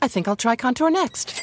I think I'll try Contour next.